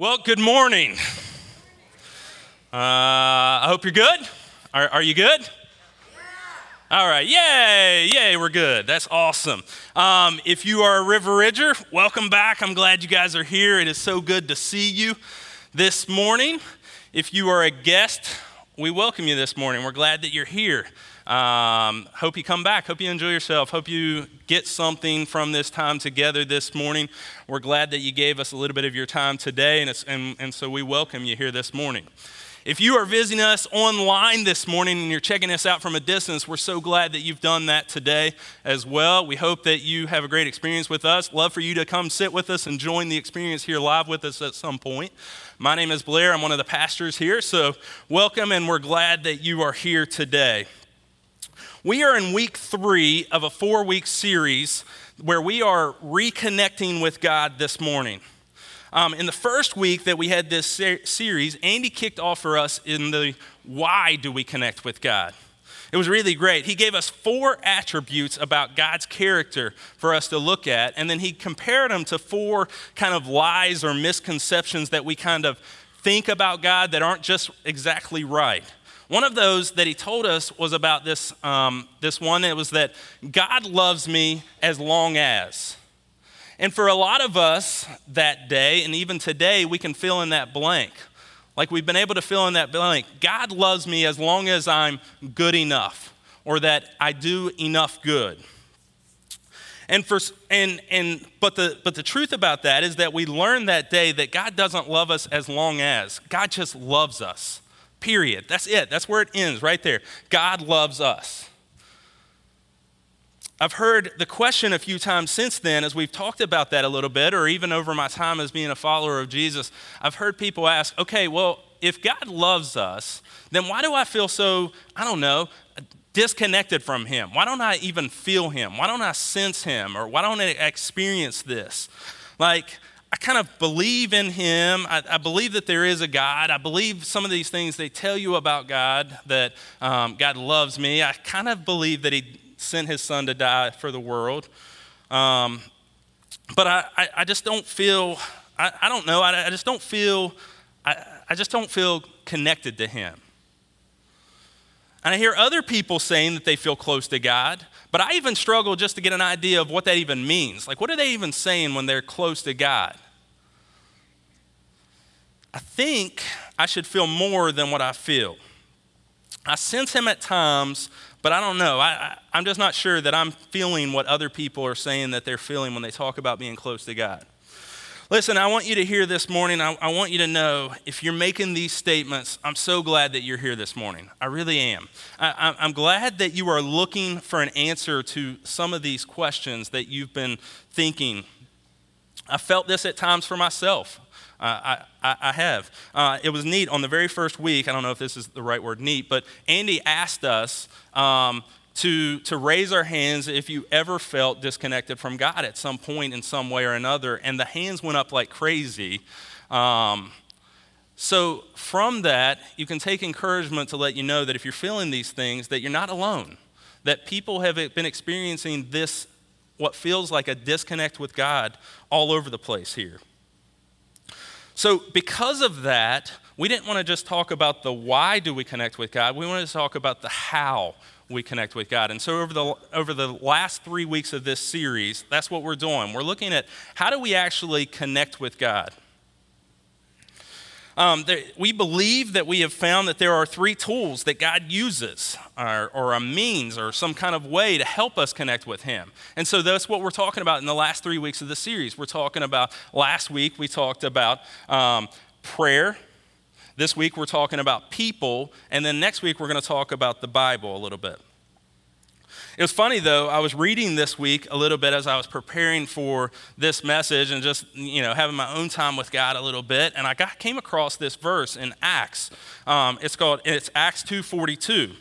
Well, good morning. Uh, I hope you're good. Are, are you good? All right, yay, yay, we're good. That's awesome. Um, if you are a River Ridger, welcome back. I'm glad you guys are here. It is so good to see you this morning. If you are a guest, we welcome you this morning. We're glad that you're here. Um, hope you come back. Hope you enjoy yourself. Hope you get something from this time together this morning. We're glad that you gave us a little bit of your time today, and, and, and so we welcome you here this morning. If you are visiting us online this morning and you're checking us out from a distance, we're so glad that you've done that today as well. We hope that you have a great experience with us. Love for you to come sit with us and join the experience here live with us at some point. My name is Blair. I'm one of the pastors here, so welcome, and we're glad that you are here today. We are in week three of a four week series where we are reconnecting with God this morning. Um, in the first week that we had this ser- series, Andy kicked off for us in the why do we connect with God? It was really great. He gave us four attributes about God's character for us to look at, and then he compared them to four kind of lies or misconceptions that we kind of think about God that aren't just exactly right. One of those that he told us was about this, um, this one. It was that God loves me as long as. And for a lot of us that day, and even today, we can fill in that blank. Like we've been able to fill in that blank. God loves me as long as I'm good enough, or that I do enough good. And for and and but the but the truth about that is that we learned that day that God doesn't love us as long as God just loves us. Period. That's it. That's where it ends, right there. God loves us. I've heard the question a few times since then as we've talked about that a little bit, or even over my time as being a follower of Jesus. I've heard people ask, okay, well, if God loves us, then why do I feel so, I don't know, disconnected from Him? Why don't I even feel Him? Why don't I sense Him? Or why don't I experience this? Like, I kind of believe in him. I, I, believe that there is a God. I believe some of these things they tell you about God, that um, God loves me. I kind of believe that he sent his son to die for the world. Um, but I, I, I, just don't feel, I, I don't know, I, I just don't feel, I, I just don't feel connected to him. And I hear other people saying that they feel close to God, but I even struggle just to get an idea of what that even means. Like, what are they even saying when they're close to God? I think I should feel more than what I feel. I sense Him at times, but I don't know. I, am just not sure that I'm feeling what other people are saying that they're feeling when they talk about being close to God. Listen, I want you to hear this morning. I, I, want you to know if you're making these statements, I'm so glad that you're here this morning. I really am. I, I'm glad that you are looking for an answer to some of these questions that you've been thinking. I felt this at times for myself. Uh, I, I, have. Uh, it was neat on the very first week. I don't know if this is the right word, neat, but Andy asked us um, to, to raise our hands if you ever felt disconnected from God at some point in some way or another. And the hands went up like crazy. Um, so from that, you can take encouragement to let you know that if you're feeling these things, that you're not alone. That people have been experiencing this, what feels like a disconnect with God, all over the place here. So, because of that, we didn't want to just talk about the why do we connect with God. We wanted to talk about the how we connect with God. And so over the over the last 3 weeks of this series, that's what we're doing. We're looking at how do we actually connect with God? Um, there, we believe that we have found that there are three tools that God uses, or, or, a means, or some kind of way to help us connect with Him. And so that's what we're talking about in the last three weeks of the series. We're talking about, last week, we talked about um, prayer. This week, we're talking about people. And then next week, we're going to talk about the Bible a little bit. It was funny though, I was reading this week a little bit as I was preparing for this message and just, you know, having my own time with God a little bit. And I got, came across this verse in Acts. Um, it's called, it's Acts 2.42.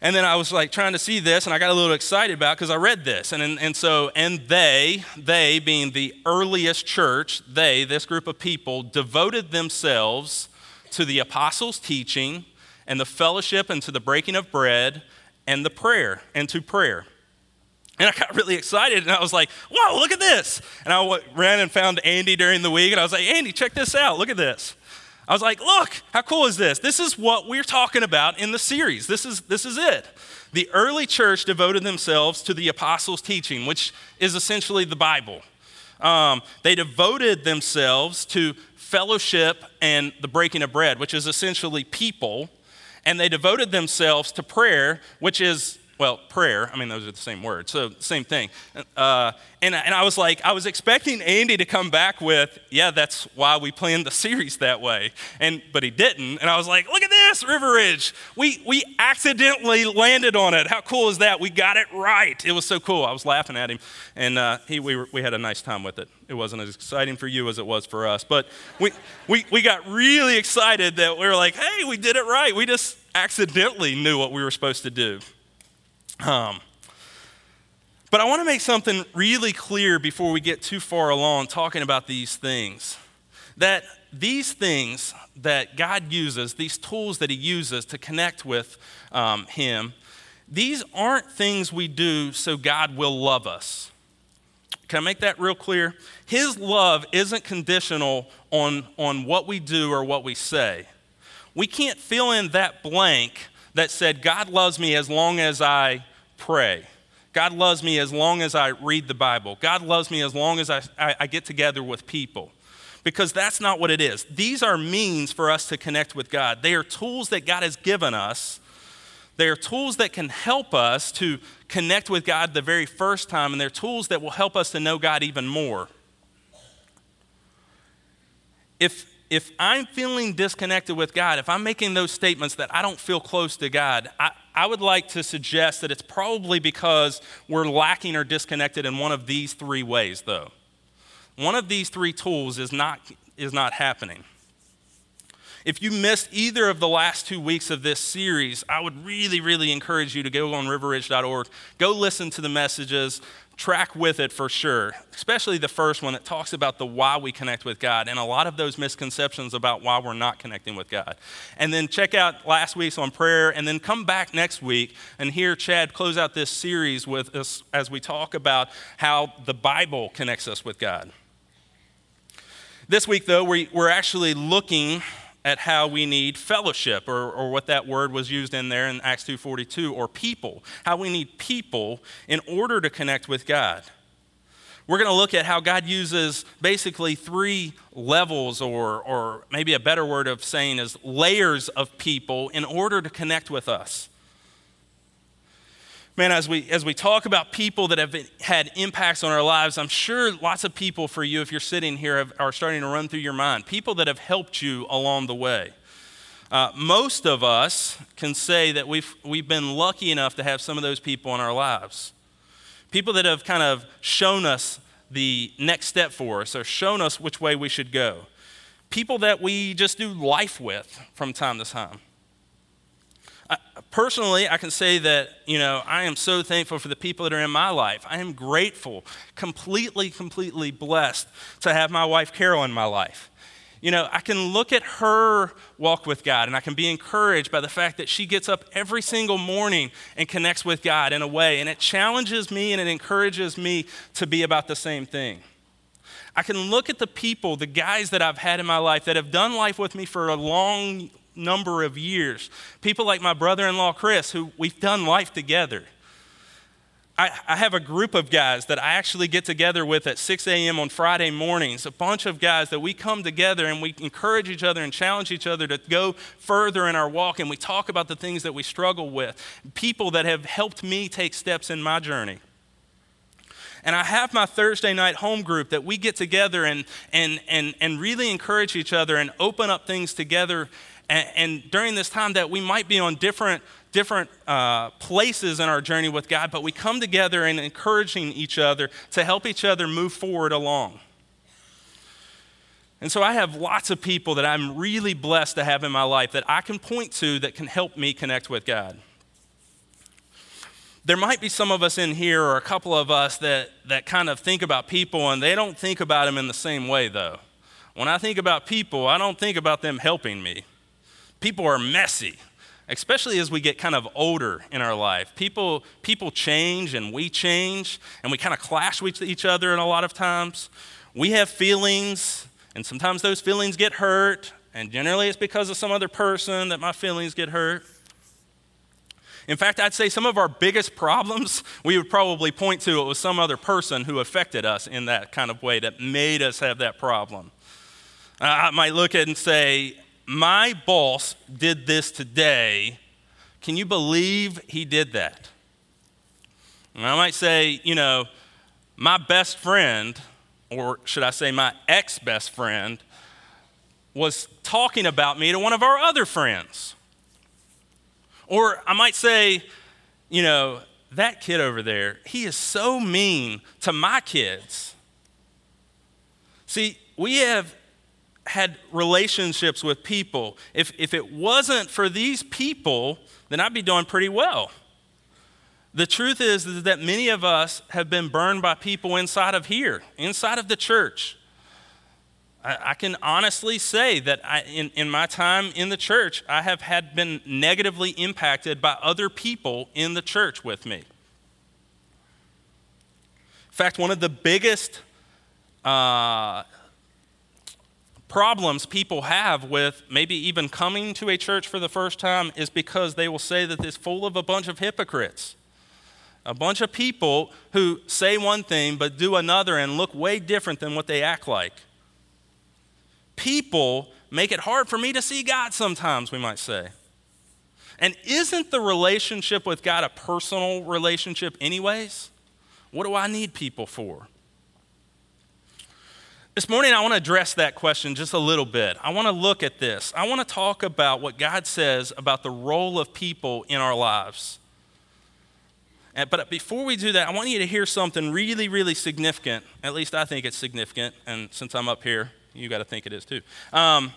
And then I was like trying to see this, and I got a little excited about because I read this. And, and, and so, and they, they being the earliest church, they, this group of people, devoted themselves to the apostles' teaching and the fellowship and to the breaking of bread and the prayer and to prayer. And I got really excited and I was like, whoa, look at this. And I ran and found Andy during the week and I was like, Andy, check this out. Look at this. I was like, look, how cool is this? This is what we're talking about in the series. This is, this is it. The early church devoted themselves to the apostles' teaching, which is essentially the Bible. Um, they devoted themselves to fellowship and the breaking of bread, which is essentially people. And they devoted themselves to prayer, which is well, prayer, I mean, those are the same words, so same thing. Uh, and, and I was like, I was expecting Andy to come back with, yeah, that's why we planned the series that way. And, but he didn't. And I was like, look at this, River Ridge. We, we accidentally landed on it. How cool is that? We got it right. It was so cool. I was laughing at him. And uh, he, we, were, we had a nice time with it. It wasn't as exciting for you as it was for us. But we, we, we got really excited that we were like, hey, we did it right. We just accidentally knew what we were supposed to do. Um, but I want to make something really clear before we get too far along talking about these things. That these things that God uses, these tools that He uses to connect with um, Him, these aren't things we do so God will love us. Can I make that real clear? His love isn't conditional on, on what we do or what we say. We can't fill in that blank that said, God loves me as long as I pray. God loves me as long as I read the Bible. God loves me as long as I, I, I, get together with people. Because that's not what it is. These are means for us to connect with God. They are tools that God has given us. They are tools that can help us to connect with God the very first time, and they're tools that will help us to know God even more. If if I'm feeling disconnected with God, if I'm making those statements that I don't feel close to God, I, I would like to suggest that it's probably because we're lacking or disconnected in one of these three ways, though. One of these three tools is not, is not happening. If you missed either of the last two weeks of this series, I would really, really encourage you to go on riverridge.org, go listen to the messages, track with it for sure, especially the first one that talks about the why we connect with God and a lot of those misconceptions about why we're not connecting with God. And then check out last week's on prayer and then come back next week and hear Chad close out this series with us as we talk about how the Bible connects us with God. This week, though, we, we're actually looking at how we need fellowship or, or what that word was used in there in acts 2.42 or people how we need people in order to connect with god. We're going to look at how god uses basically three levels or, or maybe a better word of saying is layers of people in order to connect with us man, as we, as we talk about people that have had impacts on our lives, I'm sure lots of people for you, if you're sitting here, have, are starting to run through your mind. People that have helped you along the way. Uh, most of us can say that we've, we've been lucky enough to have some of those people in our lives. People that have kind of shown us the next step for us or shown us which way we should go. People that we just do life with from time to time personally, I can say that, you know, I am so thankful for the people that are in my life. I am grateful, completely, completely blessed to have my wife Carol in my life. You know, I can look at her walk with God and I can be encouraged by the fact that she gets up every single morning and connects with God in a way. And it challenges me and it encourages me to be about the same thing. I can look at the people, the guys that I've had in my life that have done life with me for a long, number of years. People like my brother in law, Chris, who we've done life together. I, I, have a group of guys that I actually get together with at 6 a.m. on Friday mornings, a bunch of guys that we come together and we encourage each other and challenge each other to go further in our walk and we talk about the things that we struggle with. People that have helped me take steps in my journey. And I have my Thursday night home group that we get together and, and, and, and really encourage each other and open up things together and, and during this time that we might be on different, different uh, places in our journey with God, but we come together and encouraging each other to help each other move forward along. And so I have lots of people that I'm really blessed to have in my life that I can point to that can help me connect with God. There might be some of us in here or a couple of us that, that kind of think about people and they don't think about them in the same way, though. When I think about people, I don't think about them helping me people are messy. especially as we get kind of older in our life. People, people change and we change, and we kind of clash with each other And a lot of times. We have feelings, and sometimes those feelings get hurt, and generally it's because of some other person that my feelings get hurt. In fact, I'd say some of our biggest problems, we would probably point to it was some other person who affected us in that kind of way that made us have that problem. I might look at it and say, My boss did this today. Can you believe he did that? And I might say, you know, my best friend, or should I say my ex best friend, was talking about me to one of our other friends. Or I might say, you know, that kid over there, he is so mean to my kids. See, we have had relationships with people. If, if it wasn't for these people, then I'd be doing pretty well. The truth is, is that many of us have been burned by people inside of here, inside of the church. I, I can honestly say that I, in, in my time in the church, I have had been negatively impacted by other people in the church with me. In fact, one of the biggest uh, problems people have with maybe even coming to a church for the first time is because they will say that it's full of a bunch of hypocrites. A bunch of people who say one thing but do another and look way different than what they act like people make it hard for me to see God sometimes, we might say. And isn't the relationship with God a personal relationship, anyways? What do I need people for? This morning, I want to address that question just a little bit. I want to look at this. I want to talk about what God says about the role of people in our lives. But before we do that, I want you to hear something really, really significant. At least I think it's significant. And since I'm up here, you got to think it is too. Um,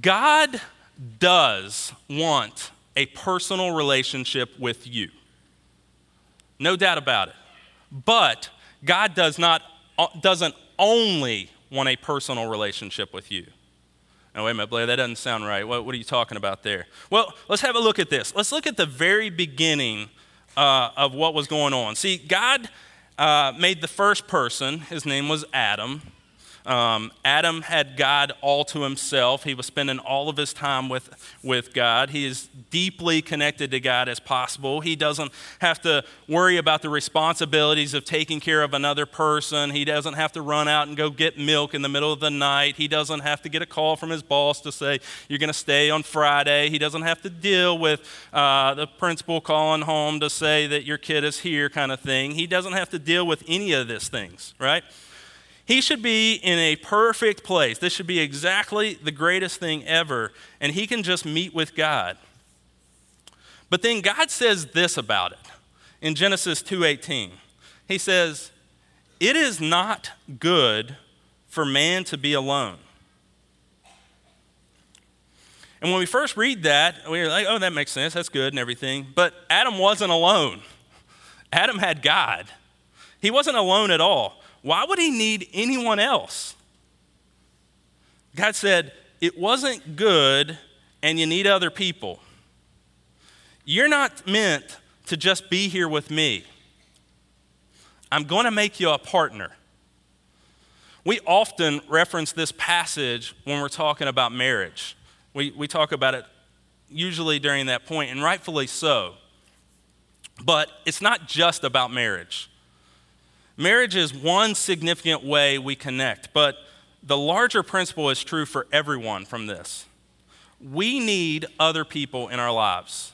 God does want a personal relationship with you. No doubt about it. But God does not, doesn't only want a personal relationship with you. Now, wait a minute, Blair, that doesn't sound right. What, what, are you talking about there? Well, let's have a look at this. Let's look at the very beginning uh, of what was going on. See, God uh, made the first person, his name was Adam. Um, Adam had God all to himself. He was spending all of his time with, with God. He is deeply connected to God as possible. He doesn't have to worry about the responsibilities of taking care of another person. He doesn't have to run out and go get milk in the middle of the night. He doesn't have to get a call from his boss to say, You're going to stay on Friday. He doesn't have to deal with uh, the principal calling home to say that your kid is here, kind of thing. He doesn't have to deal with any of these things, right? He should be in a perfect place. This should be exactly the greatest thing ever, and he can just meet with God. But then God says this about it in Genesis 2:18. He says, "It is not good for man to be alone." And when we first read that, we are like, "Oh, that makes sense. That's good and everything." But Adam wasn't alone. Adam had God. He wasn't alone at all. Why would he need anyone else? God said, It wasn't good, and you need other people. You're not meant to just be here with me. I'm going to make you a partner. We often reference this passage when we're talking about marriage. We, we talk about it usually during that point, and rightfully so. But it's not just about marriage. Marriage is one significant way we connect, but the larger principle is true for everyone from this. We need other people in our lives.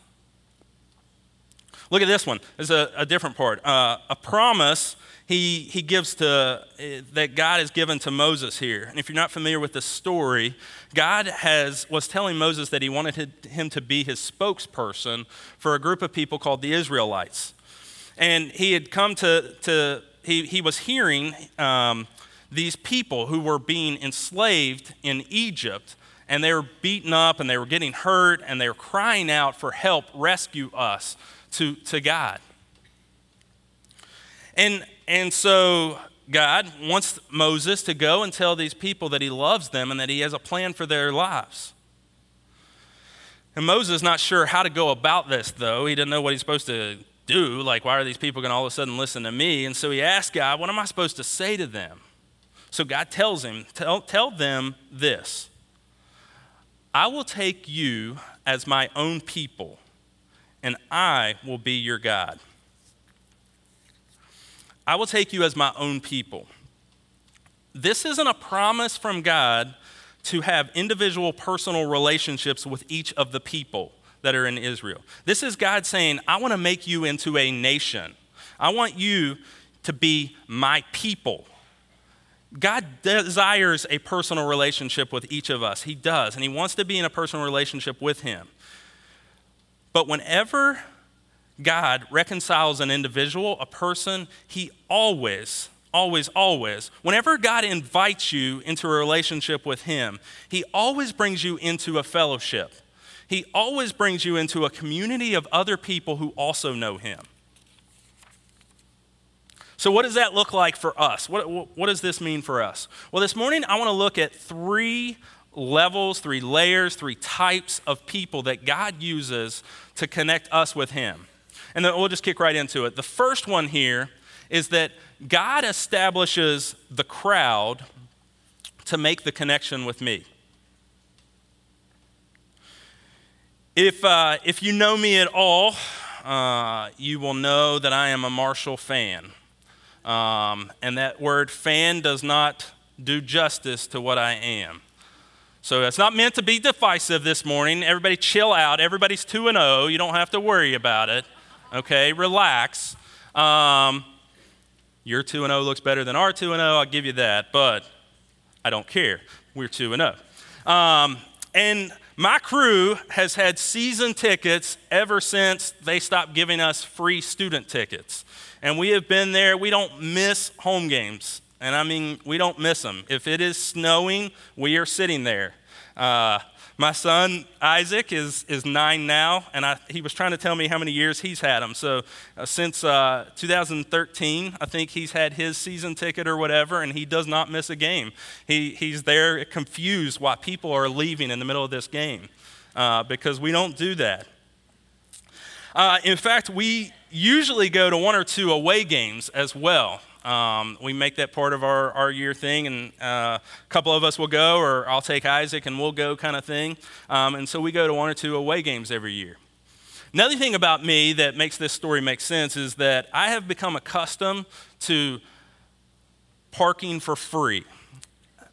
Look at this one. There's a, a different part. Uh, a promise he, he gives to, uh, that God has given to Moses here. And if you're not familiar with the story, God has, was telling Moses that he wanted him to be his spokesperson for a group of people called the Israelites. And he had come to, to he, he was hearing um, these people who were being enslaved in Egypt, and they were beaten up and they were getting hurt, and they were crying out for help, rescue us to, to God. And, and so God wants Moses to go and tell these people that he loves them and that he has a plan for their lives. And Moses is not sure how to go about this, though. He didn't know what he's supposed to do. Like, why are these people going to all of a sudden listen to me? And so he asked God, What am I supposed to say to them? So God tells him, Tell, tell them this I will take you as my own people, and I will be your God. I will take you as my own people. This isn't a promise from God to have individual personal relationships with each of the people that are in Israel. This is God saying, I want to make you into a nation. I want you to be my people. God desires a personal relationship with each of us. He does, and He wants to be in a personal relationship with Him. But whenever God reconciles an individual, a person, He always always, always, whenever God invites you into a relationship with Him, He always brings you into a fellowship. He always brings you into a community of other people who also know Him. So, what does that look like for us? What, what, does this mean for us? Well, this morning I want to look at three levels, three layers, three types of people that God uses to connect us with Him. And then we'll just kick right into it. The first one here is that God establishes the crowd to make the connection with me. If, uh, if you know me at all, uh, you will know that I am a Marshall fan. Um, and that word fan does not do justice to what I am. So it's not meant to be divisive this morning. Everybody chill out. Everybody's 2 and 0. You don't have to worry about it. Okay, relax. Um, your 2 and 0 looks better than our 2 0, I'll give you that, but I don't care. We're 2 0. Um, and my crew has had season tickets ever since they stopped giving us free student tickets. And we have been there. We don't miss home games. And I mean, we don't miss them. If it is snowing, we are sitting there. Uh, my son Isaac is, is nine now, and I, he was trying to tell me how many years he's had them. So uh, since uh, 2013, I think he's had his season ticket or whatever, and he does not miss a game. He, he's there confused why people are leaving in the middle of this game uh, because we don't do that. Uh, in fact, we usually go to one or two away games as well. Um, we make that part of our, our year thing, and uh, a couple of us will go, or I'll take Isaac and we'll go kind of thing. Um, and so we go to one or two away games every year. Another thing about me that makes this story make sense is that I have become accustomed to parking for free.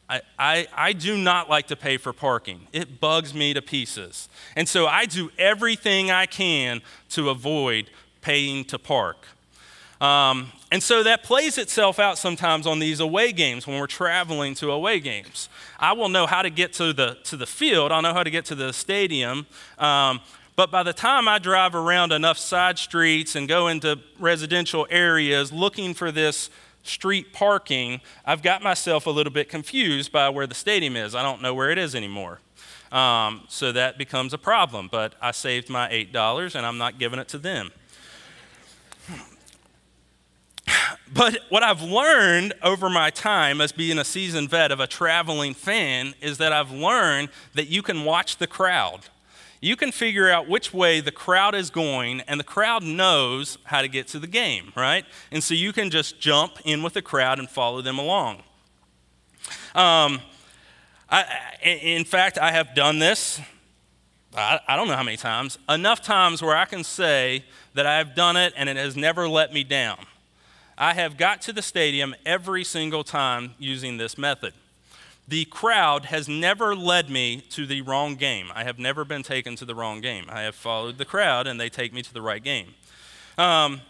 I, I, I, do not like to pay for parking. It bugs me to pieces. And so I do everything I can to avoid paying to park. Um, and so that plays itself out sometimes on these away games when we're traveling to away games. I will know how to get to the, to the field, I'll know how to get to the stadium. Um, but by the time I drive around enough side streets and go into residential areas looking for this street parking, I've got myself a little bit confused by where the stadium is. I don't know where it is anymore. Um, so that becomes a problem. But I saved my $8 and I'm not giving it to them. But what I've learned over my time as being a seasoned vet of a traveling fan is that I've learned that you can watch the crowd. You can figure out which way the crowd is going, and the crowd knows how to get to the game, right? And so you can just jump in with the crowd and follow them along. Um, I, in fact, I have done this, I, I don't know how many times, enough times where I can say that I've done it and it has never let me down. I have got to the stadium every single time using this method. The crowd has never led me to the wrong game. I have never been taken to the wrong game. I have followed the crowd and they take me to the right game. Um,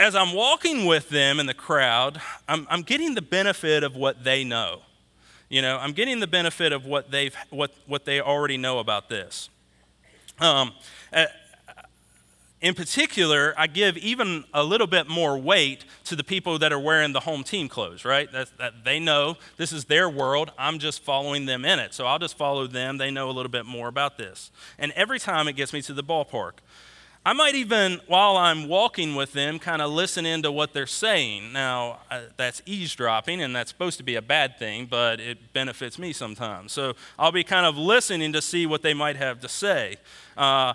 as I'm walking with them in the crowd, I'm, I'm getting the benefit of what they know. You know, I'm getting the benefit of what, they've, what, what they already know about this. Um, in particular, I give even a little bit more weight to the people that are wearing the home team clothes, right? That, that they know this is their world. I'm just following them in it. So I'll just follow them. They know a little bit more about this. And every time it gets me to the ballpark. I might even, while I'm walking with them, kind of listen into what they're saying. Now, uh, that's eavesdropping, and that's supposed to be a bad thing, but it benefits me sometimes. So I'll be kind of listening to see what they might have to say. Uh,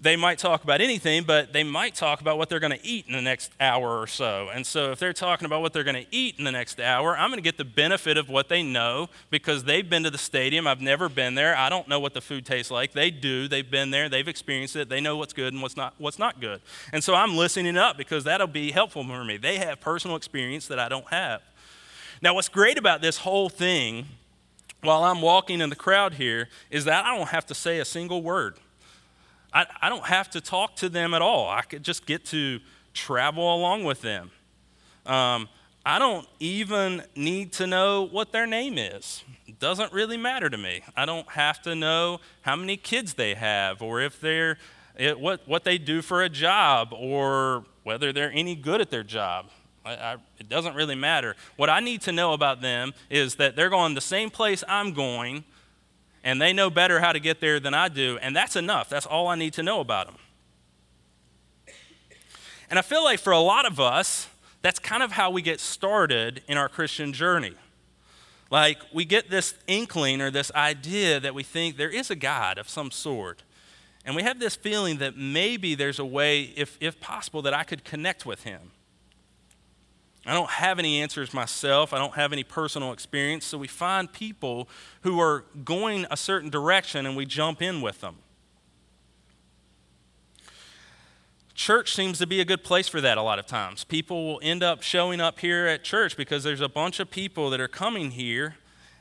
they might talk about anything, but they might talk about what they're going to eat in the next hour or so. And so, if they're talking about what they're going to eat in the next hour, I'm going to get the benefit of what they know because they've been to the stadium. I've never been there. I don't know what the food tastes like. They do. They've been there. They've experienced it. They know what's good and what's not, what's not good. And so, I'm listening up because that'll be helpful for me. They have personal experience that I don't have. Now, what's great about this whole thing while I'm walking in the crowd here is that I don't have to say a single word. I, I don't have to talk to them at all. I could just get to travel along with them. Um, I don't even need to know what their name is. It doesn't really matter to me. I don't have to know how many kids they have or if they're it, what, what they do for a job or whether they're any good at their job. I, I, it doesn't really matter. What I need to know about them is that they're going the same place I'm going and they know better how to get there than I do, and that's enough. That's all I need to know about them. And I feel like for a lot of us, that's kind of how we get started in our Christian journey. Like we get this inkling or this idea that we think there is a God of some sort. And we have this feeling that maybe there's a way, if, if possible, that I could connect with him. I don't have any answers myself. I don't have any personal experience. So we find people who are going a certain direction and we jump in with them. Church seems to be a good place for that a lot of times. People will end up showing up here at church because there's a bunch of people that are coming here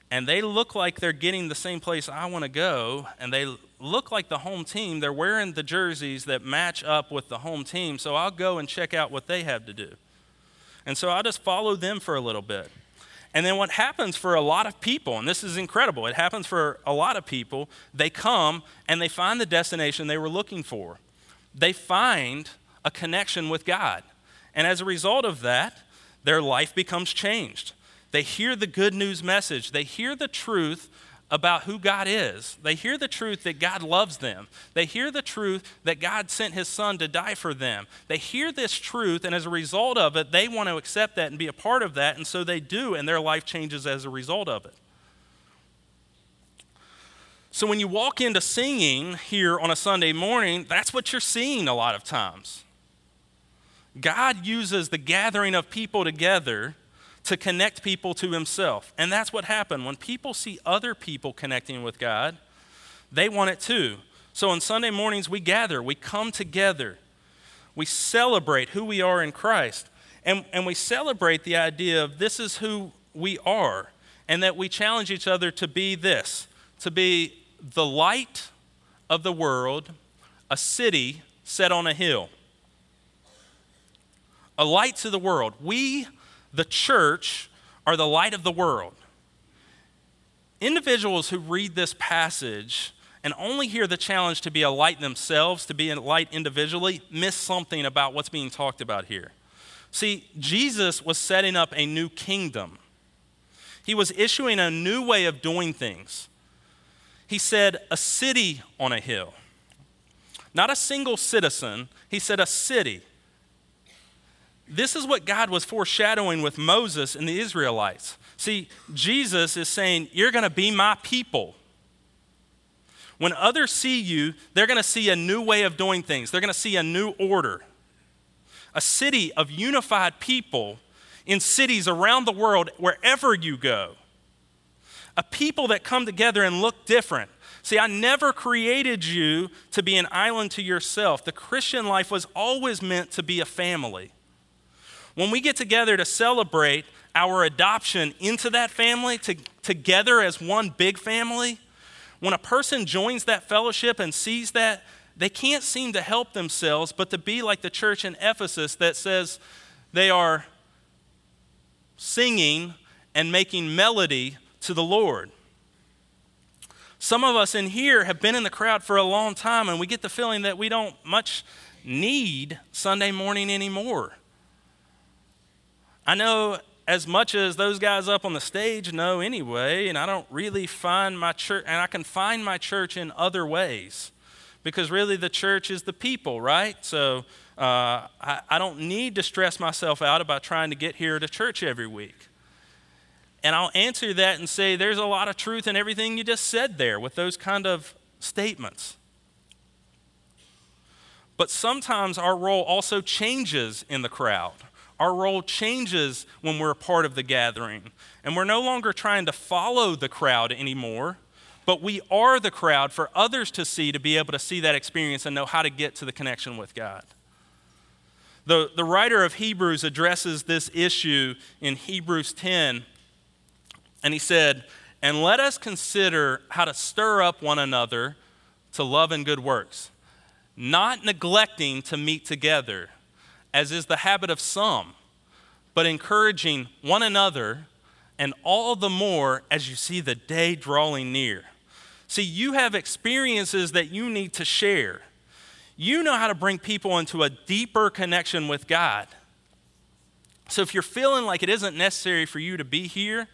and they look like they're getting the same place I want to go and they look like the home team. They're wearing the jerseys that match up with the home team. So I'll go and check out what they have to do. And so I'll just follow them for a little bit. And then what happens for a lot of people, and this is incredible, it happens for a lot of people, they come and they find the destination they were looking for. They find a connection with God. And as a result of that, their life becomes changed. They hear the good news message, they hear the truth about who God is. They hear the truth that God loves them. They hear the truth that God sent his son to die for them. They hear this truth, and as a result of it, they want to accept that and be a part of that, and so they do, and their life changes as a result of it. So when you walk into singing here on a Sunday morning, that's what you're seeing a lot of times. God uses the gathering of people together to connect people to himself. And that's what happened. When people see other people connecting with God, they want it too. So on Sunday mornings, we gather, we come together, we celebrate who we are in Christ, and, and we celebrate the idea of this is who we are, and that we challenge each other to be this to be the light of the world, a city set on a hill. A light to the world. We the church are the light of the world. Individuals who read this passage and only hear the challenge to be a light themselves, to be a light individually, miss something about what's being talked about here. See, Jesus was setting up a new kingdom. He was issuing a new way of doing things. He said, a city on a hill. Not a single citizen, he said, a city. This is what God was foreshadowing with Moses and the Israelites. See, Jesus is saying, You're going to be my people. When others see you, they're going to see a new way of doing things, they're going to see a new order. A city of unified people in cities around the world, wherever you go. A people that come together and look different. See, I never created you to be an island to yourself. The Christian life was always meant to be a family. When we get together to celebrate our adoption into that family, to, together as one big family, when a person joins that fellowship and sees that, they can't seem to help themselves but to be like the church in Ephesus that says they are singing and making melody to the Lord. Some of us in here have been in the crowd for a long time and we get the feeling that we don't much need Sunday morning anymore. I know as much as those guys up on the stage know anyway, and I don't really find my church, and I can find my church in other ways because really the church is the people, right? So uh, I, I don't need to stress myself out about trying to get here to church every week. And I'll answer that and say there's a lot of truth in everything you just said there with those kind of statements. But sometimes our role also changes in the crowd. Our role changes when we're a part of the gathering. And we're no longer trying to follow the crowd anymore, but we are the crowd for others to see, to be able to see that experience and know how to get to the connection with God. The, the writer of Hebrews addresses this issue in Hebrews 10, and he said, And let us consider how to stir up one another to love and good works, not neglecting to meet together as is the habit of some, but encouraging one another, and all the more as you see the day drawing near. See, you have experiences that you need to share. You know how to bring people into a deeper connection with God. So if you're feeling like it isn't necessary for you to be here,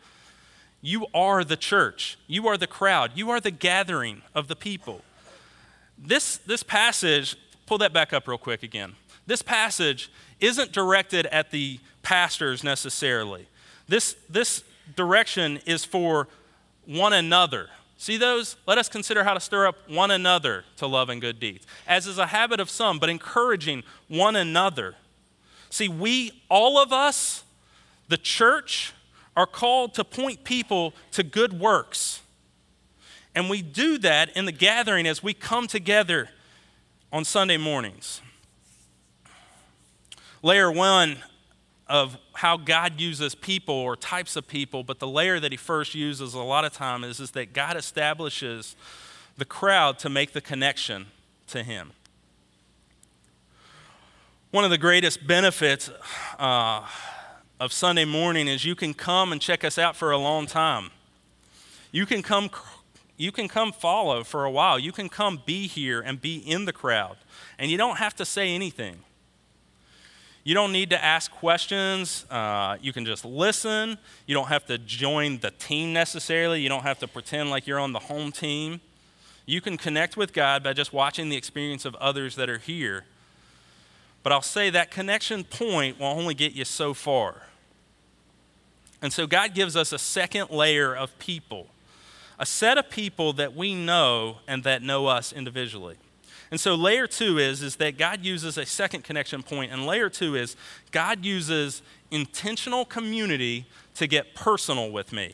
you are the church. You are the crowd. You are the gathering of the people. This, this passage, pull that back up real quick again. This passage isn't directed at the pastors necessarily. This, this direction is for one another. See those? Let us consider how to stir up one another to love and good deeds, as is a habit of some, but encouraging one another. See, we, all of us, the church, are called to point people to good works. And we do that in the gathering as we come together on Sunday mornings. Layer one of how God uses people or types of people, but the layer that he first uses a lot of time is, is that God establishes the crowd to make the connection to him. One of the greatest benefits uh, of Sunday morning is you can come and check us out for a long time. You can come you can come follow for a while. You can come be here and be in the crowd. And you don't have to say anything. You don't need to ask questions. Uh, you can just listen. You don't have to join the team necessarily. You don't have to pretend like you're on the home team. You can connect with God by just watching the experience of others that are here. But I'll say that connection point will only get you so far. And so God gives us a second layer of people, a set of people that we know and that know us individually. And so layer two is, is that God uses a second connection point, and layer two is God uses intentional community to get personal with me.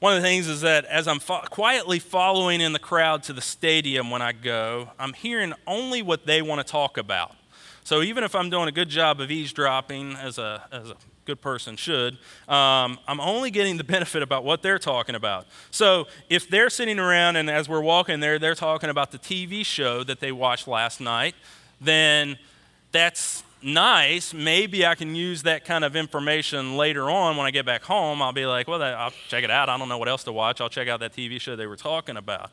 One of the things is that as I'm fo- quietly following in the crowd to the stadium when I go, I'm hearing only what they want to talk about. So even if I'm doing a good job of eavesdropping as a, as a good person should, um, I'm only getting the benefit about what they're talking about. So if they're sitting around and as we're walking there, they're talking about the TV show that they watched last night, then that's nice. Maybe I can use that kind of information later on when I get back home. I'll be like, well, I'll check it out. I don't know what else to watch. I'll check out that TV show they were talking about.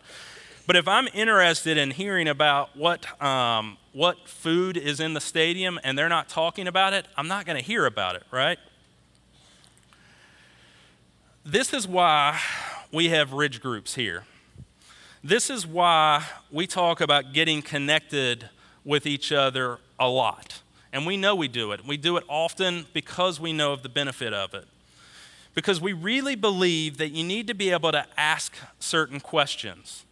But if I'm interested in hearing about what, um, what food is in the stadium and they're not talking about it, I'm not going to hear about it, right? This is why we have ridge groups here. This is why we talk about getting connected with each other a lot. And we know we do it. We do it often because we know of the benefit of it. Because we really believe that you need to be able to ask certain questions.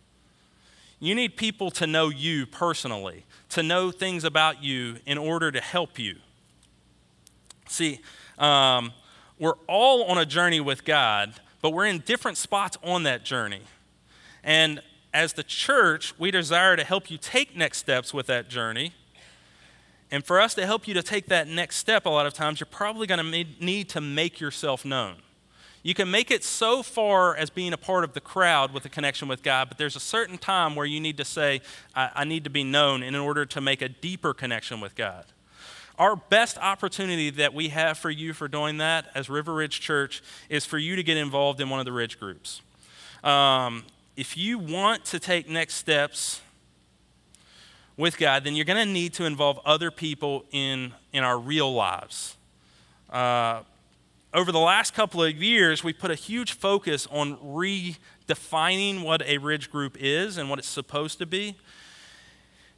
You need people to know you personally, to know things about you in order to help you. See, um, we're all on a journey with God, but we're in different spots on that journey. And as the church, we desire to help you take next steps with that journey. And for us to help you to take that next step, a lot of times, you're probably going to need to make yourself known. You can make it so far as being a part of the crowd with a connection with God, but there's a certain time where you need to say, I, I need to be known in order to make a deeper connection with God. Our best opportunity that we have for you for doing that as River Ridge Church is for you to get involved in one of the Ridge groups. Um, if you want to take next steps with God, then you're going to need to involve other people in, in our real lives. Uh, over the last couple of years, we put a huge focus on redefining what a ridge group is and what it's supposed to be.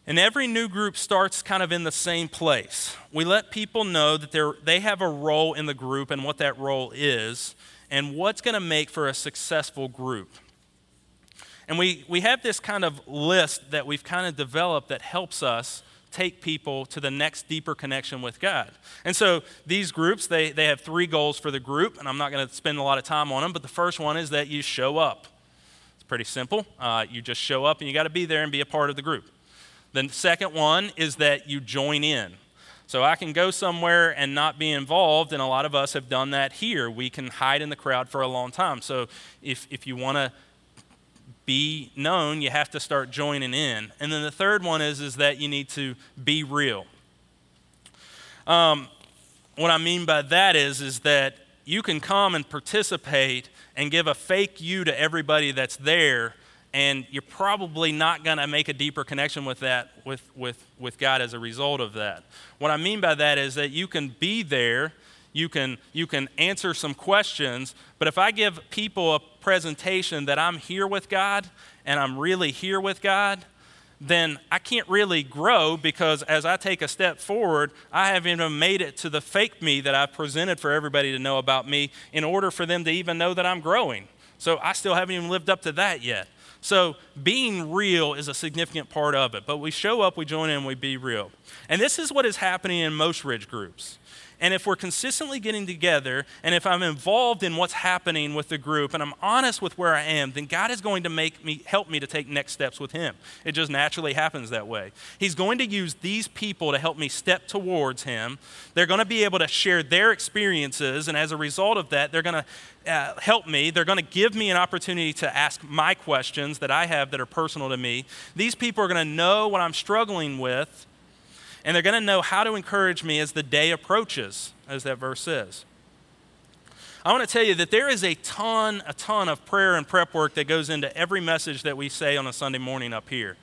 And every new group starts kind of in the same place. We let people know that they have a role in the group and what that role is and what's going to make for a successful group. And we, we have this kind of list that we've kind of developed that helps us take people to the next deeper connection with God. And so these groups, they, they have three goals for the group, and I'm not going to spend a lot of time on them, but the first one is that you show up. It's pretty simple. Uh, you just show up and you got to be there and be a part of the group. The second one is that you join in. So I can go somewhere and not be involved, and a lot of us have done that here. We can hide in the crowd for a long time. So if, if you want to be known, you have to start joining in. And then the third one is, is that you need to be real. Um, what I mean by that is, is that you can come and participate and give a fake you to everybody that's there, and you're probably not going to make a deeper connection with that with, with, with God as a result of that. What I mean by that is that you can be there, you can, you can answer some questions, but if I give people a presentation that I'm here with God and I'm really here with God, then I can't really grow because as I take a step forward, I haven't even made it to the fake me that I've presented for everybody to know about me in order for them to even know that I'm growing. So I still haven't even lived up to that yet. So being real is a significant part of it. But we show up, we join in, we be real. And this is what is happening in most ridge groups. And if we're consistently getting together, and if I'm involved in what's happening with the group, and I'm honest with where I am, then God is going to make me help me to take next steps with Him. It just naturally happens that way. He's going to use these people to help me step towards Him. They're going to be able to share their experiences, and as a result of that, they're going to uh, help me. They're going to give me an opportunity to ask my questions that I have that are personal to me. These people are going to know what I'm struggling with, and they're going to know how to encourage me as the day approaches, as that verse says. I want to tell you that there is a ton, a ton of prayer and prep work that goes into every message that we say on a Sunday morning up here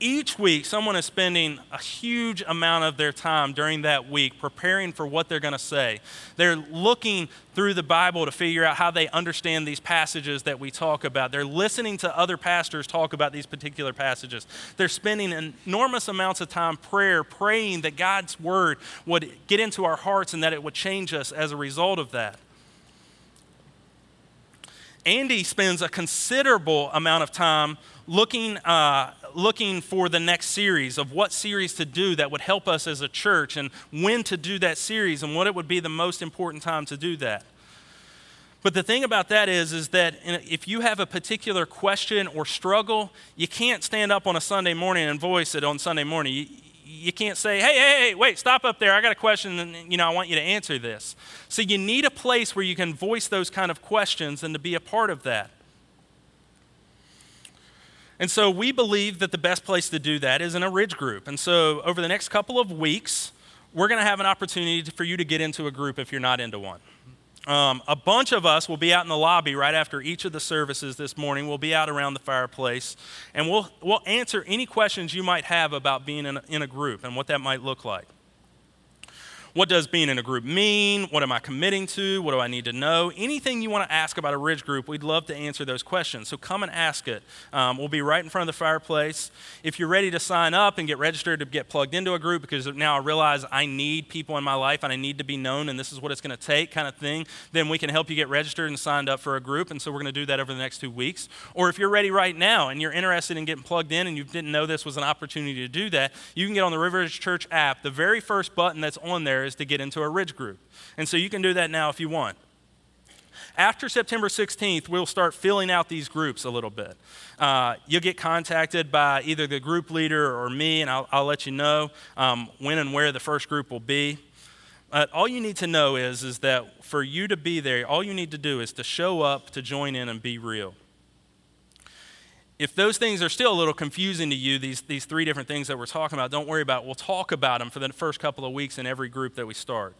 each week, someone is spending a huge amount of their time during that week preparing for what they're going to say. They're looking through the Bible to figure out how they understand these passages that we talk about. They're listening to other pastors talk about these particular passages. They're spending enormous amounts of time prayer, praying that God's word would get into our hearts and that it would change us as a result of that. Andy spends a considerable amount of time looking, uh, looking for the next series of what series to do that would help us as a church and when to do that series and what it would be the most important time to do that. But the thing about that is, is that if you have a particular question or struggle, you can't stand up on a Sunday morning and voice it on Sunday morning. You, you can't say, hey, hey, hey, wait, stop up there. I got a question and, you know, I want you to answer this. So you need a place where you can voice those kind of questions and to be a part of that. And so we believe that the best place to do that is in a ridge group. And so over the next couple of weeks, we're going to have an opportunity for you to get into a group if you're not into one. Um, a bunch of us will be out in the lobby right after each of the services this morning. We'll be out around the fireplace and we'll, we'll answer any questions you might have about being in a, in a group and what that might look like. What does being in a group mean? What am I committing to? What do I need to know? Anything you want to ask about a Ridge group, we'd love to answer those questions. So come and ask it. Um, we'll be right in front of the fireplace. If you're ready to sign up and get registered to get plugged into a group, because now I realize I need people in my life and I need to be known and this is what it's going to take, kind of thing, then we can help you get registered and signed up for a group. And so we're going to do that over the next two weeks. Or if you're ready right now and you're interested in getting plugged in and you didn't know this was an opportunity to do that, you can get on the Rivers Church app. The very first button that's on there is to get into a ridge group. And so you can do that now if you want. After September 16th, we'll start filling out these groups a little bit. Uh, you'll get contacted by either the group leader or me, and I'll, I'll let you know um, when and where the first group will be. All you need to know is, is that for you to be there, all you need to do is to show up, to join in, and be real if those things are still a little confusing to you, these, these three different things that we're talking about, don't worry about it. We'll talk about them for the first couple of weeks in every group that we start.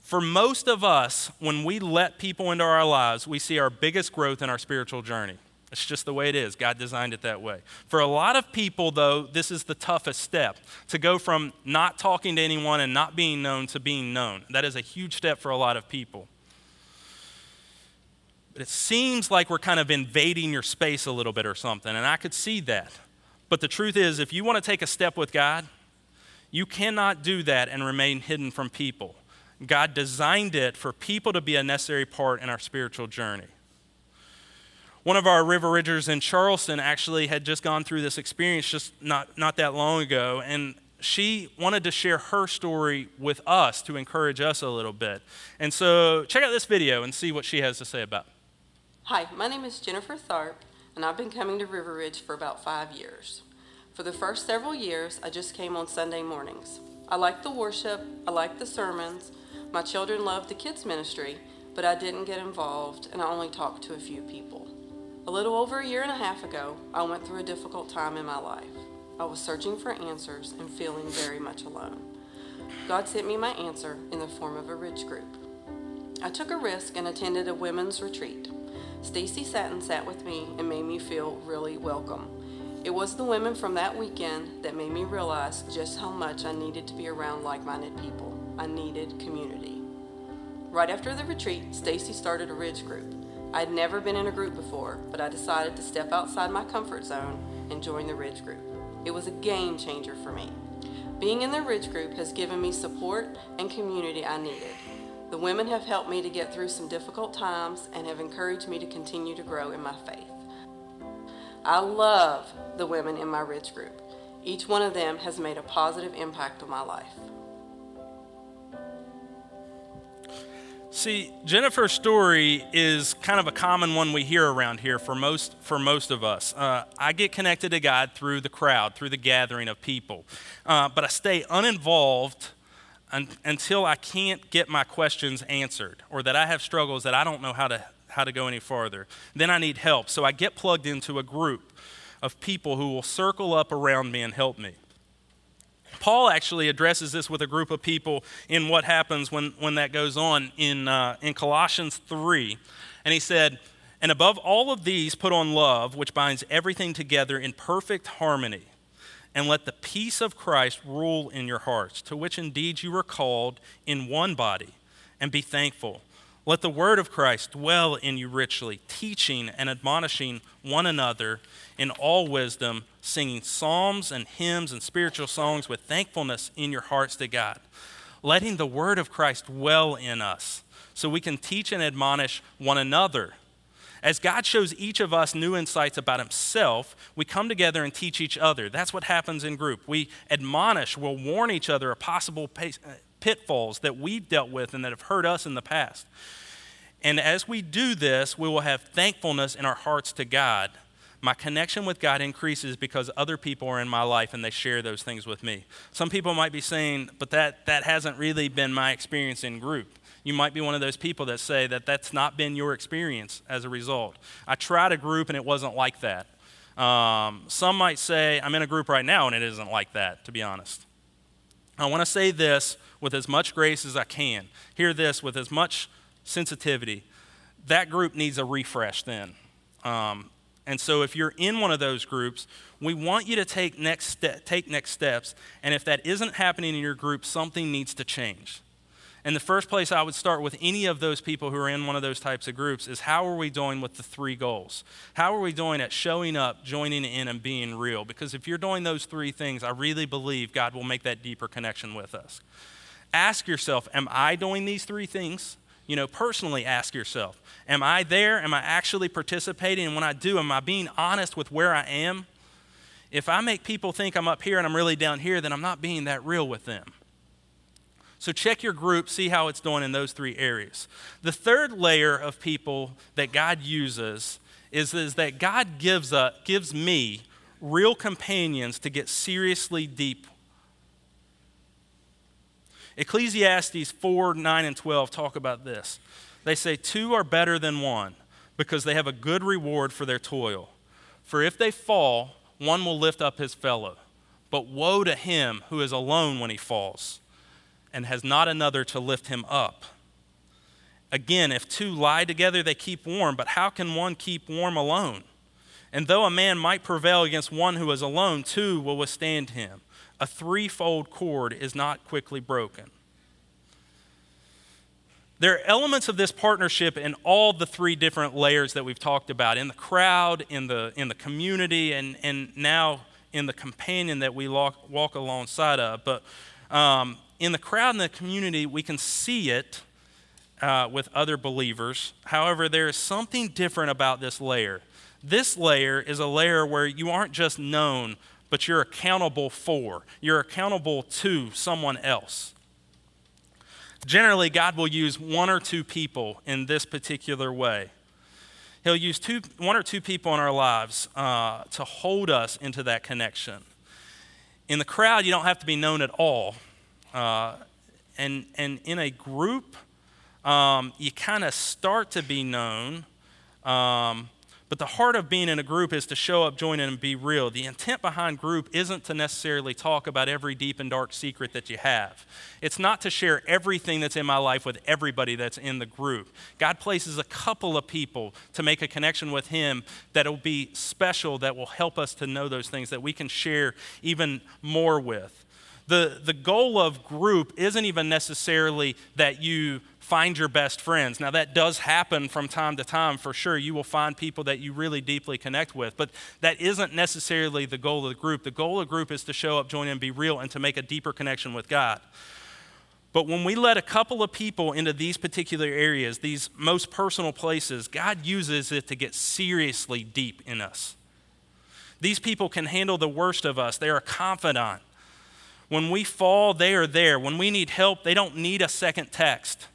For most of us, when we let people into our lives, we see our biggest growth in our spiritual journey. It's just the way it is. God designed it that way. For a lot of people, though, this is the toughest step to go from not talking to anyone and not being known to being known. That is a huge step for a lot of people. But it seems like we're kind of invading your space a little bit or something, and I could see that. But the truth is, if you want to take a step with God, you cannot do that and remain hidden from people. God designed it for people to be a necessary part in our spiritual journey. One of our River Ridgers in Charleston actually had just gone through this experience just not, not that long ago, and she wanted to share her story with us to encourage us a little bit. And so check out this video and see what she has to say about it. Hi, my name is Jennifer Tharp, and I've been coming to River Ridge for about five years. For the first several years, I just came on Sunday mornings. I liked the worship, I liked the sermons, my children loved the kids' ministry, but I didn't get involved and I only talked to a few people. A little over a year and a half ago, I went through a difficult time in my life. I was searching for answers and feeling very much alone. God sent me my answer in the form of a Ridge group. I took a risk and attended a women's retreat. Stacy sat and sat with me and made me feel really welcome. It was the women from that weekend that made me realize just how much I needed to be around like-minded people. I needed community. Right after the retreat, Stacy started a Ridge group. I had never been in a group before, but I decided to step outside my comfort zone and join the Ridge Group. It was a game changer for me. Being in the Ridge Group has given me support and community I needed. The women have helped me to get through some difficult times and have encouraged me to continue to grow in my faith. I love the women in my Ridge Group. Each one of them has made a positive impact on my life. See, Jennifer's story is kind of a common one we hear around here for most, for most of us. Uh, I get connected to God through the crowd, through the gathering of people, uh, but I stay uninvolved un- until I can't get my questions answered or that I have struggles that I don't know how to, how to go any farther. Then I need help. So I get plugged into a group of people who will circle up around me and help me. Paul actually addresses this with a group of people in what happens when, when that goes on in, uh, in Colossians 3. And he said, And above all of these, put on love, which binds everything together in perfect harmony. And let the peace of Christ rule in your hearts, to which indeed you were called in one body, and be thankful. Let the word of Christ dwell in you richly, teaching and admonishing one another in all wisdom, singing psalms and hymns and spiritual songs with thankfulness in your hearts to God. Letting the word of Christ dwell in us so we can teach and admonish one another. As God shows each of us new insights about Himself, we come together and teach each other. That's what happens in group. We admonish, we'll warn each other of possible uh, pitfalls that we've dealt with and that have hurt us in the past. And as we do this, we will have thankfulness in our hearts to God. My connection with God increases because other people are in my life and they share those things with me. Some people might be saying, but that, that hasn't really been my experience in group. You might be one of those people that say that that's not been your experience as a result. I tried a group and it wasn't like that. Um, some might say, I'm in a group right now and it isn't like that, to be honest. I want to say this with as much grace as I can. Hear this with as much sensitivity. That group needs a refresh then. Um, and so if you're in one of those groups, we want you to take next, ste- take next steps. And if that isn't happening in your group, something needs to change. And the first place I would start with any of those people who are in one of those types of groups is how are we doing with the three goals? How are we doing at showing up, joining in, and being real? Because if you're doing those three things, I really believe God will make that deeper connection with us. Ask yourself, am I doing these three things? You know, personally ask yourself, am I there? Am I actually participating? And when I do, am I being honest with where I am? If I make people think I'm up here and I'm really down here, then I'm not being that real with them. So check your group, see how it's doing in those three areas. The third layer of people that God uses is, is that God gives, a, gives me real companions to get seriously deep. Ecclesiastes 4 9 and 12 talk about this. They say, Two are better than one because they have a good reward for their toil. For if they fall, one will lift up his fellow. But woe to him who is alone when he falls and has not another to lift him up. Again, if two lie together, they keep warm, but how can one keep warm alone? And though a man might prevail against one who is alone, two will withstand him. A threefold cord is not quickly broken. There are elements of this partnership in all the three different layers that we've talked about in the crowd, in the, in the community, and, and now in the companion that we walk, walk alongside of. But um, in the crowd and the community, we can see it uh, with other believers. However, there is something different about this layer. This layer is a layer where you aren't just known, but you're accountable for. You're accountable to someone else. Generally, God will use one or two people in this particular way. He'll use two, one or two people in our lives uh, to hold us into that connection. In the crowd, you don't have to be known at all. Uh, and, and in a group, um, you kind of start to be known. Um, but the heart of being in a group is to show up, join in, and be real. The intent behind group isn't to necessarily talk about every deep and dark secret that you have. It's not to share everything that's in my life with everybody that's in the group. God places a couple of people to make a connection with Him that will be special, that will help us to know those things that we can share even more with. The, the goal of group isn't even necessarily that you find your best friends. Now, that does happen from time to time for sure. You will find people that you really deeply connect with, but that isn't necessarily the goal of the group. The goal of the group is to show up, join in, be real, and to make a deeper connection with God. But when we let a couple of people into these particular areas, these most personal places, God uses it to get seriously deep in us. These people can handle the worst of us, they are confidant. When we fall, they are there. When we need help, they don't need a second text.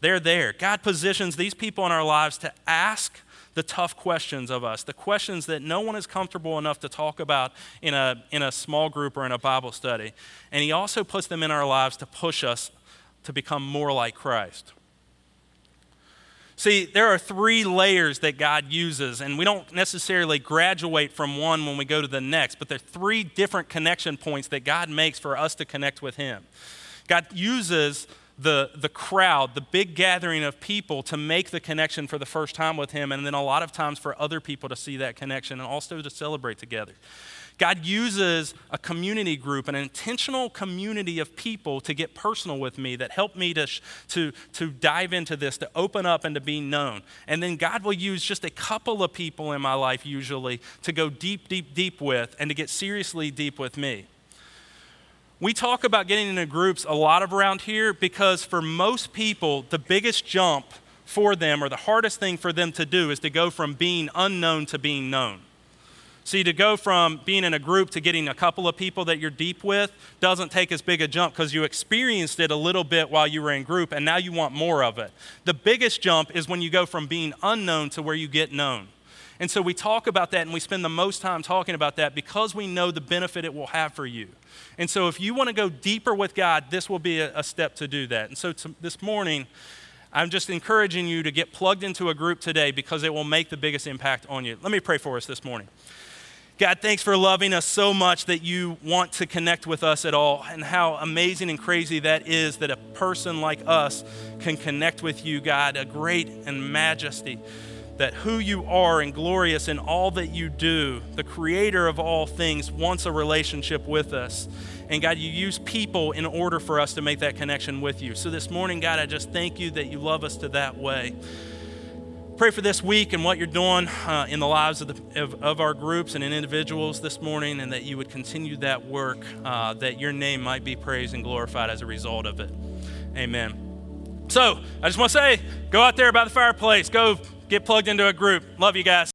They're there. God positions these people in our lives to ask the tough questions of us, the questions that no one is comfortable enough to talk about in a, in a small group or in a Bible study. And He also puts them in our lives to push us to become more like Christ. See, there are three layers that God uses, and we don't necessarily graduate from one when we go to the next, but there are three different connection points that God makes for us to connect with Him. God uses the, the crowd, the big gathering of people to make the connection for the first time with Him, and then a lot of times for other people to see that connection and also to celebrate together. God uses a community group, an intentional community of people to get personal with me that help me to, to, to dive into this, to open up and to be known. And then God will use just a couple of people in my life, usually, to go deep, deep, deep with and to get seriously deep with me. We talk about getting into groups a lot around here because for most people, the biggest jump for them or the hardest thing for them to do is to go from being unknown to being known. See, to go from being in a group to getting a couple of people that you're deep with doesn't take as big a jump because you experienced it a little bit while you were in group and now you want more of it. The biggest jump is when you go from being unknown to where you get known. And so we talk about that and we spend the most time talking about that because we know the benefit it will have for you. And so, if you want to go deeper with God, this will be a, a step to do that. And so, to, this morning, I'm just encouraging you to get plugged into a group today because it will make the biggest impact on you. Let me pray for us this morning. God, thanks for loving us so much that you want to connect with us at all, and how amazing and crazy that is that a person like us can connect with you, God, a great and majesty that who you are and glorious in all that you do, the creator of all things, wants a relationship with us. And God, you use people in order for us to make that connection with you. So this morning, God, I just thank you that you love us to that way. Pray for this week and what you're doing uh, in the lives of, the, of, of, our groups and in individuals this morning, and that you would continue that work, uh, that your name might be praised and glorified as a result of it. Amen. So I just want to say go out there by the fireplace, go Get plugged into a group. Love you guys.